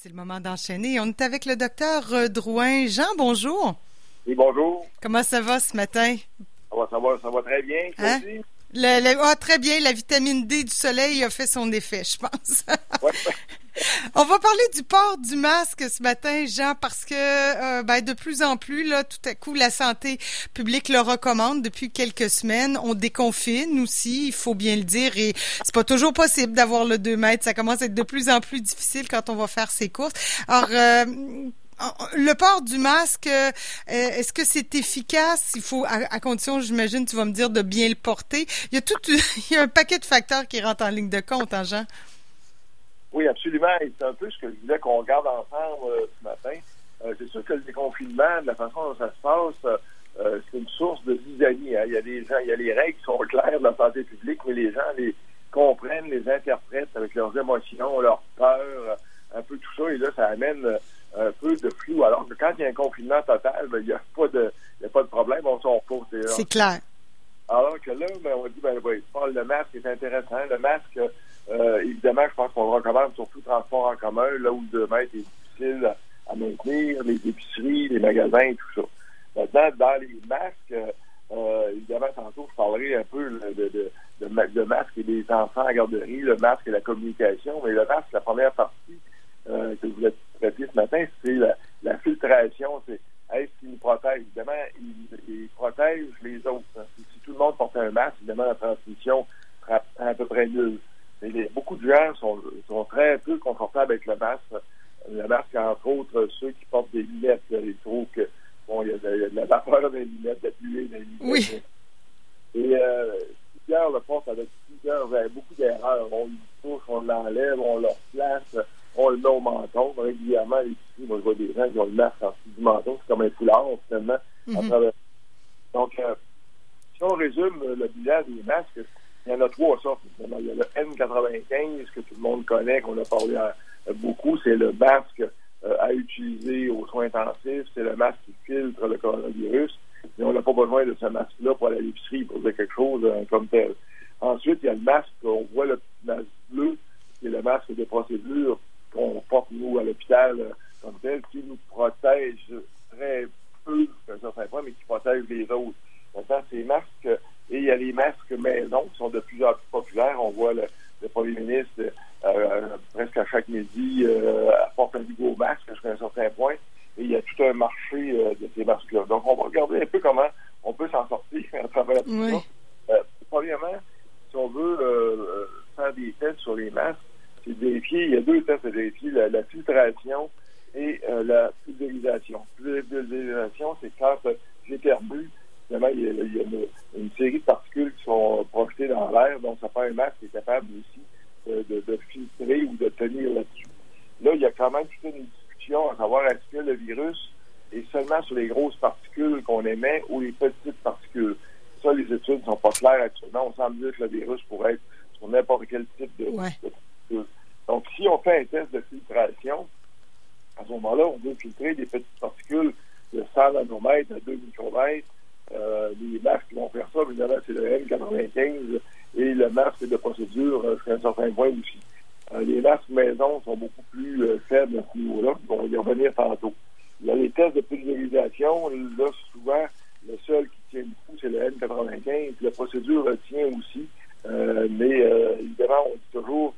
C'est le moment d'enchaîner. On est avec le docteur Drouin. Jean, bonjour. Oui, bonjour. Comment ça va ce matin? Ça va, ça va, ça va très bien. Hein? ah, très bien. La vitamine D du soleil a fait son effet, je pense. Ouais. On va parler du port du masque ce matin, Jean, parce que euh, ben, de plus en plus, là, tout à coup, la santé publique le recommande depuis quelques semaines. On déconfine aussi, il faut bien le dire, et c'est pas toujours possible d'avoir le 2 mètres. Ça commence à être de plus en plus difficile quand on va faire ses courses. Alors, euh, le port du masque, euh, est-ce que c'est efficace? Il faut, à, condition, j'imagine, tu vas me dire de bien le porter. Il y a tout, il y a un paquet de facteurs qui rentrent en ligne de compte, hein, Jean? Oui, absolument. Et c'est un peu ce que je voulais qu'on regarde ensemble euh, ce matin. Euh, c'est sûr que le déconfinement, de la façon dont ça se passe, euh, c'est une source de zizanie. Hein. Il y a des gens, il y a les règles qui sont claires de la santé publique, mais les gens les comprennent, les interprètent avec leurs émotions, leurs peurs, un peu tout ça. Et là, ça amène un peu de flou. Alors que quand il y a un confinement total, ben, il n'y a pas de, il y a pas de problème, on s'en repose. C'est clair. Alors que là, ben, on dit, ben, le masque est intéressant. Le masque, euh, évidemment, je pense qu'on le recommande surtout transport en commun, là où le 2 mètres est difficile à maintenir, les épiceries, les magasins, tout ça. Maintenant, dans les masques, euh, évidemment, tantôt, je parlerai un peu de, de, et des enfants à garderie, le masque et la communication, mais le masque, la première partie euh, que je voulais traiter ce matin, c'est la, filtration, c'est est-ce qu'il nous protège? Évidemment, il, protège les autres. Si, tout le monde portait un masque, évidemment, la transmission sera à peu près nulle gens sont, sont, très peu confortables avec le masque. Le masque, entre autres, ceux qui portent des lunettes, ils trouvent que bon, il y, a de, la vapeur dans les lunettes, de la pluie dans les lunettes. Oui. Et euh, plusieurs le portent avec plusieurs, avec beaucoup d'erreurs. On le touche, on l'enlève, on le replace, on le met au menton. Régulièrement, ici, moi, je vois des gens qui ont le masque en dessous du menton. C'est comme un foulard, finalement. Mm Donc, euh, si on résume le bilan des masques, il y en a trois sortes. Il y a le N95 que tout le monde connaît, qu'on a parlé beaucoup. C'est le masque euh, à utiliser aux soins intensifs. C'est le masque qui filtre le coronavirus. Et on n'a pas besoin de ce masque-là pour aller à l'épicerie pour faire quelque chose euh, comme tel. Ensuite, il y a le masque, on voit le masque bleu, qui est le masque de procédure qu'on porte, nous, à l'hôpital euh, comme tel, qui nous protège très peu, à un certain point, mais qui protège les autres. Maintenant, ces masques et il y a les masques maison qui sont de plus en plus populaires. On voit le, premier ministre euh, presque à chaque midi euh, apporte un nouveau masque jusqu'à un certain point. Et il y a tout un marché euh, de ces masques-là. Donc, on va regarder un peu comment on peut s'en sortir à travers tout ça. Euh, premièrement, si on veut faire des tests sur les masques, c'est vérifier, il y a deux tests à vérifier, la, filtration et la pulvérisation. La pulvérisation, c'est quand j'ai perdu il y a, une, série de particules qui sont projetées dans l'air, donc ça fait un masque qui est capable aussi de, filtrer ou de tenir là-dessus. Là, il y a quand même toute une discussion à savoir est-ce que le virus est seulement sur les grosses particules qu'on émet ou les petites particules. Ça, les études ne sont pas claires actuellement. On semble dire que le virus pourrait être sur n'importe quel type de, particules. Donc, si on fait un test de filtration, à ce moment-là, on veut filtrer des petites particules de 100 nanomètres à 2 micromètres euh, les masques qui vont faire ça, évidemment, c'est le N95 et le masque de procédure euh, jusqu'à un certain point aussi. Euh, les masques maison sont beaucoup plus faibles à ce niveau-là. On va y revenir tantôt. Il y a les tests de pulvérisation. Là, souvent, le seul qui tient le coup, c'est le N95. La procédure tient aussi. mais évidemment, on dit toujours,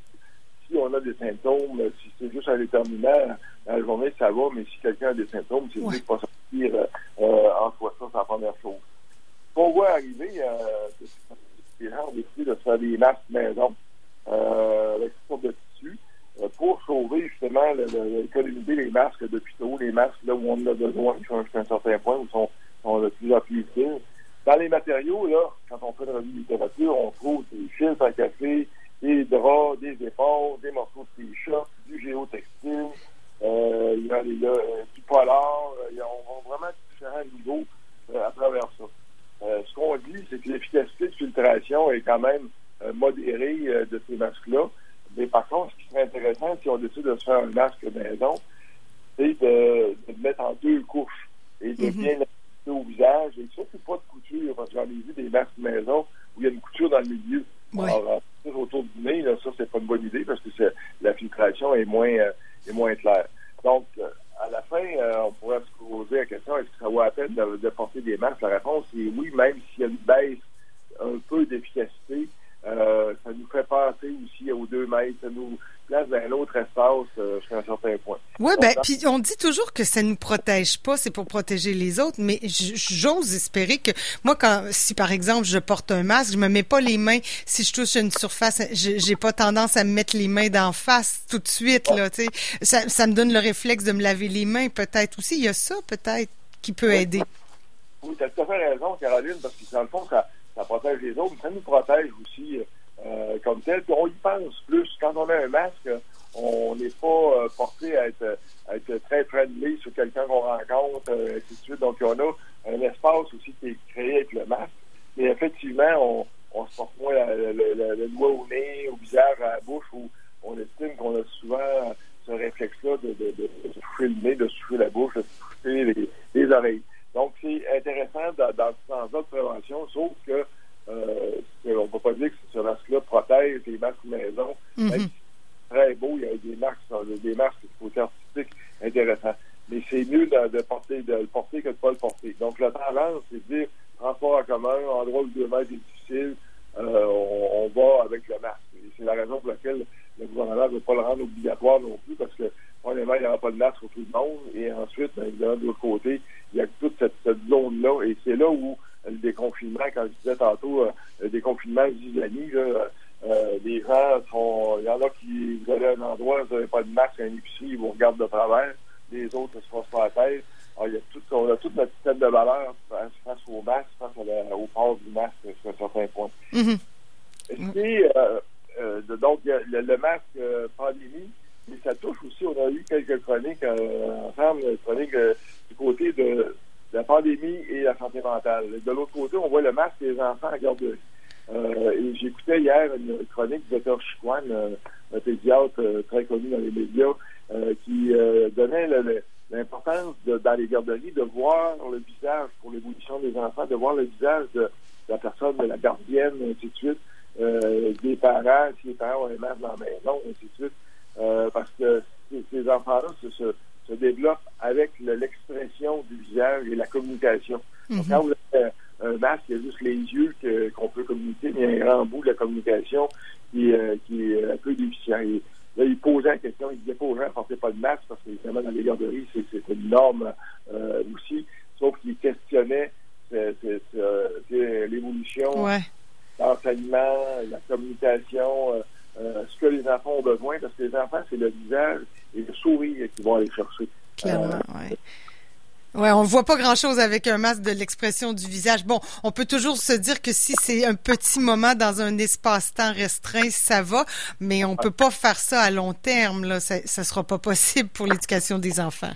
si on a des symptômes, si c'est juste un déterminant, dans la journée, ça va, mais si quelqu'un a des symptômes, c'est ouais. pas sortir en soi. Ça, c'est la première chose on voit arriver, euh, on décide de faire des masques maison euh, avec toutes sortes de euh, pour sauver justement l'économiser les masques d'hôpitaux, les masques là où on en a besoin jusqu'à un certain point où sont, sont de plus en plus. Dans les matériaux, là, quand on fait de la littérature, on trouve des fils à café, des draps, des épaules, des morceaux de t-shirt, du géotextile, euh, il y a, il y a du polar, il y a, on vraiment différents niveaux à travers ça. Euh, ce qu'on dit, c'est que l'efficacité de filtration est quand même euh, modérée euh, de ces masques-là. Mais par contre, ce qui serait intéressant, si on décide de se faire un masque maison, c'est de, de mettre en deux couches et de mhm. bien l'appliquer au visage. Et surtout pas de couture, parce que j'en ai vu des masques maison où il y a une couture dans le milieu. Alors, autour du nez, là, ça, c'est pas une bonne idée parce que la filtration est moins, est moins clair. Donc, à la fin, on pourrait se poser la question, est-ce que ça vaut la peine de, porter des masques? La réponse est oui, même s'il y a une baisse un peu d'efficacité, ça nous fait passer aussi aux deux mètres, ça nous place dans un autre espace euh, jusqu'à un certain point. Oui, ben, puis on dit toujours que ça ne nous protège pas, c'est pour protéger les autres, mais j'ose espérer que moi, quand si par exemple je porte un masque, je me mets pas les mains, si je touche une surface, j'ai pas tendance à me mettre les mains d'en face tout de suite, là, tu sais. Ça, ça me donne le réflexe de me laver les mains, peut-être aussi. Il y a ça, peut-être, qui peut aider. Oui, tu as tout à fait raison, Caroline, parce que dans le fond, ça, les autres, ça nous protège aussi. Euh, euh, comme tel. On y pense plus. Quand on a un masque, on n'est pas euh, porté à être, à être, très friendly sur quelqu'un qu'on rencontre, euh, ainsi de suite. Donc, on a un espace aussi qui est créé avec le masque. Mais effectivement, on, se porte moins le, doigt au nez, au visage, à la bouche, où on estime qu'on a souvent ce réflexe-là de, souffler le nez, de souffler la bouche, de souffler les, oreilles. Donc, c'est intéressant dans, dans ce sens-là de prévention, sauf que euh, on ne peut pas dire que ce masque-là protège les masques maison. Mm très beau, il y a des masques, des masques côté artistique intéressants. Mais c'est mieux de, porter, de le porter que de ne pas le porter. Donc, la tendance, c'est de dire transport en commun, endroit où deux mètres est difficile, euh, on, va avec le masque. c'est la raison pour laquelle le gouvernement ne veut pas le rendre obligatoire non plus, parce que, premièrement, il n'y aura pas de masque pour tout le monde. Et ensuite, bien évidemment, de l'autre côté, il y a toute cette, cette zone-là. Et c'est là où le déconfinement, quand je disais tantôt, euh, le déconfinement islamique, là, euh, les gens sont. Il y en a qui vous allez à un endroit, vous n'avez pas de masque à une épicerie, ils vous regardent de travers. Les autres ne se passent pas la tête. Alors, il y a tout, on a toute notre système de valeur face, au masque, face au port du masque sur un certain point. Mm Et euh, euh, donc, le, le masque euh, pandémie, mais ça touche aussi, on a eu quelques chroniques ensemble, chroniques du côté de la pandémie et la santé mentale. De l'autre côté, on voit le masque des enfants à garderie. Euh, et j'écoutais hier une chronique du Dr. Chiquan, euh, un pédiatre euh, très connu dans les médias, qui donnait l'importance dans les garderies de voir le visage pour l'évolution des enfants, de voir le visage de, la personne, de la gardienne, ainsi de suite, des parents, si les parents ont un masque dans la maison, ainsi de suite, parce que ces, enfants-là se, se, développent avec l'expression du visage et la communication. Mm-hmm. quand vous avez un masque, il y a juste les yeux qu'on peut communiquer, mais il y a un grand bout de la communication qui, euh, qui est un peu déficient. là, il posait la question, il disait pas aux gens, portez pas de masque, parce que évidemment, dans les garderies, c'est une norme euh, aussi, sauf qu'il questionnait l'évolution, l'enseignement, la communication, euh, ce que les enfants ont besoin, parce que les enfants, c'est le visage et le sourire qu'ils vont aller chercher. Clairement. Ouais, on voit pas grand-chose avec un masque de l'expression du visage. Bon, on peut toujours se dire que si c'est un petit moment dans un espace-temps restreint, ça va, mais on peut pas faire ça à long terme. Là, ça, ça sera pas possible pour l'éducation des enfants.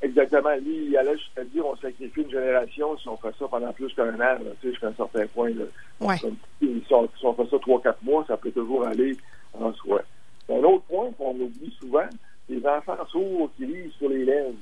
Exactement. Lui, il allait jusqu'à dire on sacrifie une génération si on fait ça pendant plus qu'un an, tu sais, jusqu'à un certain point. Là. Ouais. si, on, fait ça trois, quatre mois, ça peut toujours aller en soi. Un autre point qu'on oublie souvent, les enfants sourds qui lisent sur les lèvres.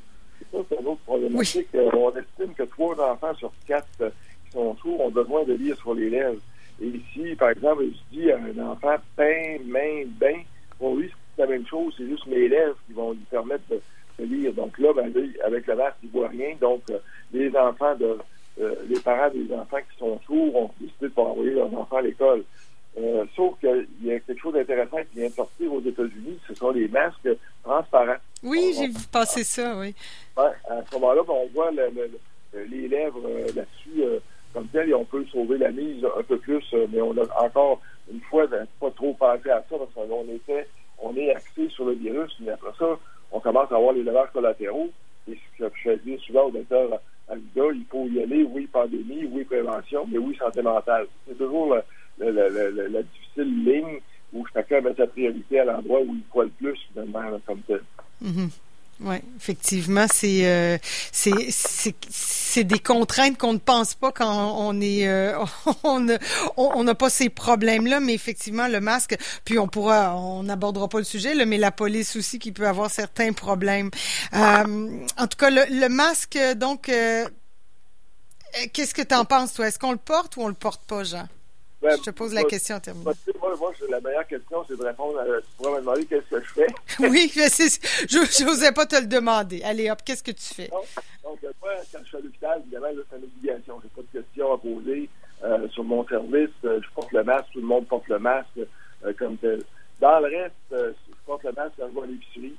Une autre problématique. Euh, on estime que trois enfants sur quatre euh, qui sont sourds ont besoin de lire sur les lèvres. Et ici, par exemple, je dis à un enfant pain, main, bain, pour lui, c'est la même chose, c'est juste mes lèvres qui vont lui permettre de, lire. Donc là, ben, avec le masque, il ne voit rien. Donc, euh, les enfants de les parents des enfants qui sont sourds ont décidé de pas envoyer leurs enfants à l'école. sauf qu'il y a quelque chose d'intéressant qui vient de sortir aux États-Unis, ce sont les masques transparents. Oui, j'ai vu passer ça, oui. À ce moment-là, ben, on voit les lèvres euh, là-dessus euh, comme tel et on peut sauver la mise un peu plus, euh, mais on a encore une fois ben, pas trop pensé à ça parce qu'on était, on est axé sur le virus, mais après ça, on commence à avoir les lavages collatéraux. Et ce que je dis souvent au docteur Alida, il faut y aller, oui, pandémie, oui, prévention, mais oui, santé mentale. C'est toujours la, la, difficile ligne où chacun met sa priorité à l'endroit où il croit le plus, finalement, comme tel. Mm-hmm. Oui, effectivement, c'est euh, c'est des contraintes qu'on ne pense pas quand on est euh, on n'a pas ces problèmes-là, mais effectivement le masque. Puis on pourra, on n'abordera pas le sujet, là, mais la police aussi qui peut avoir certains problèmes. Euh, en tout cas, le, le masque, donc, qu'est-ce que tu en penses toi? Est-ce qu'on le porte ou on le porte pas, Jean? Je te pose la question terminée. Moi, moi la meilleure question, c'est de répondre à, tu pourrais me demander qu'est-ce que je fais. oui, mais je n'osais pas te le demander. Allez, hop, qu'est-ce que tu fais? Donc, moi, quand je suis à l'hôpital, évidemment, c'est une obligation. Je n'ai pas de questions à poser euh, sur mon service. Euh, je porte le masque, tout le monde porte le masque euh, comme tel. Dans le reste, je porte le masque quand je vais à l'épicerie.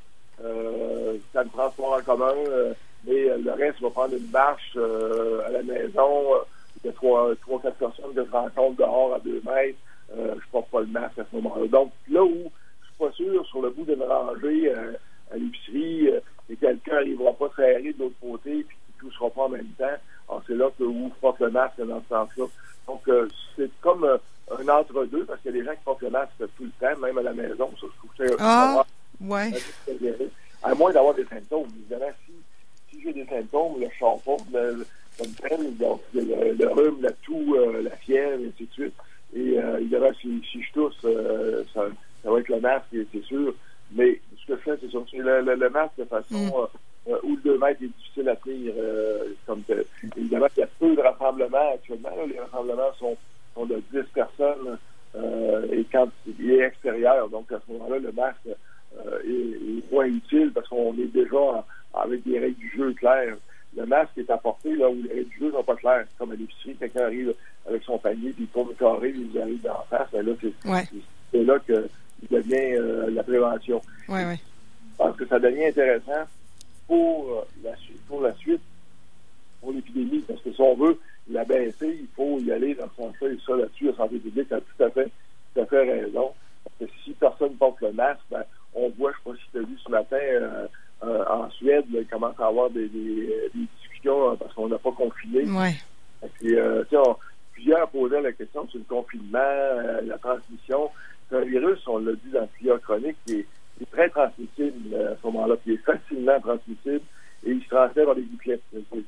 ça me transport en commun, mais le reste, je vais prendre une marche à la maison a trois, trois, quatre personnes que je rencontre dehors à deux mètres, euh, je porte pas le masque à ce moment-là. Donc, là où je suis pas sûr, sur le bout d'une rangée euh, à l'épicerie, euh, et quelqu'un n'arrivera pas serré de l'autre côté, puis qui ne touchera pas en même temps, alors c'est là que où je porte le masque dans ce sens-là. Donc, euh, c'est comme un entre-deux, parce qu'il y a des gens qui portent le masque tout le temps, même à la maison. Ça, je trouve que c'est ah, ouais. À moins d'avoir des symptômes. Évidemment, si, si j'ai des symptômes, je ne comme donc le, rhume, la toux, euh, la fièvre, et ainsi de suite. Et euh, évidemment, si, si je tousse, euh, ça, ça, va être le masque, c'est sûr. Mais ce que je fais, c'est sûr, le, le, le, masque de façon mm. où le 2 mètres est difficile à tenir. comme évidemment, il y a peu de rassemblements actuellement. les rassemblements sont, sont de 10 personnes et quand il est extérieur. Donc, à ce moment-là, le masque est, est, moins utile parce qu'on est déjà avec des règles du jeu claires le masque est apporté là où les règles du jeu sont pas claires. Comme à l'épicerie, quelqu'un arrive avec son panier, puis il tourne le carré, puis il arrive d'en face. Ben là, c'est là que devient euh, la prévention. Ouais, ouais. Parce que ça devient intéressant pour euh, la, pour la suite, pour l'épidémie. Parce que si on veut la baisser, il faut y aller dans ce sens-là. Et ça, là-dessus, la santé publique a tout à fait, tout à fait raison. Parce que si personne porte le masque, ben, on voit, je ne sais pas si tu as vu ce matin, euh, euh, en Suède, il commence à avoir des, des, des discussions euh, parce qu'on n'a pas confiné. Ouais. Et euh, on, plusieurs posaient la question sur le confinement, euh, la transmission. C'est un virus, on l'a dit dans le chronique, qui est, qui est, très transmissible à ce moment-là, qui est facilement transmissible et il se transmet par les gouttelettes.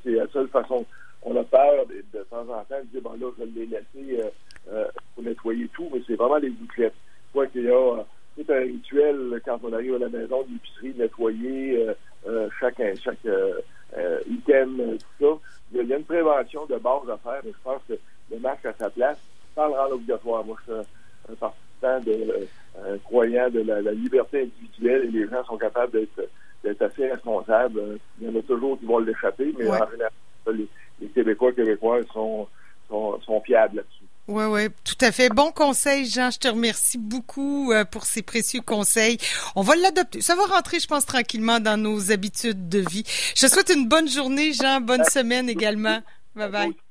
C'est la seule façon. On a peur de, de temps en temps de dire, bon là, je vais les laisser euh, pour nettoyer tout, mais c'est vraiment les gouttelettes. Quoi qu'il y a c'est un rituel quand on arrive à la maison l'épicerie, nettoyer euh, euh, chaque, chaque euh, item, tout ça. Il y a une prévention de base à faire, mais je pense que le masque à sa place, sans le rendre obligatoire. Moi, je suis un, participant de un croyant de la, liberté individuelle et les gens sont capables d'être assez responsables. Il y en a toujours qui vont l'échapper, mais en général, les, les Québécois Québécois sont, sont, sont fiables là-dessus. Oui, oui, tout à fait. Bon conseil, Jean. Je te remercie beaucoup euh, pour ces précieux conseils. On va l'adopter. Ça va rentrer, je pense, tranquillement dans nos habitudes de vie. Je te souhaite une bonne journée, Jean. Bonne semaine également. Bye bye.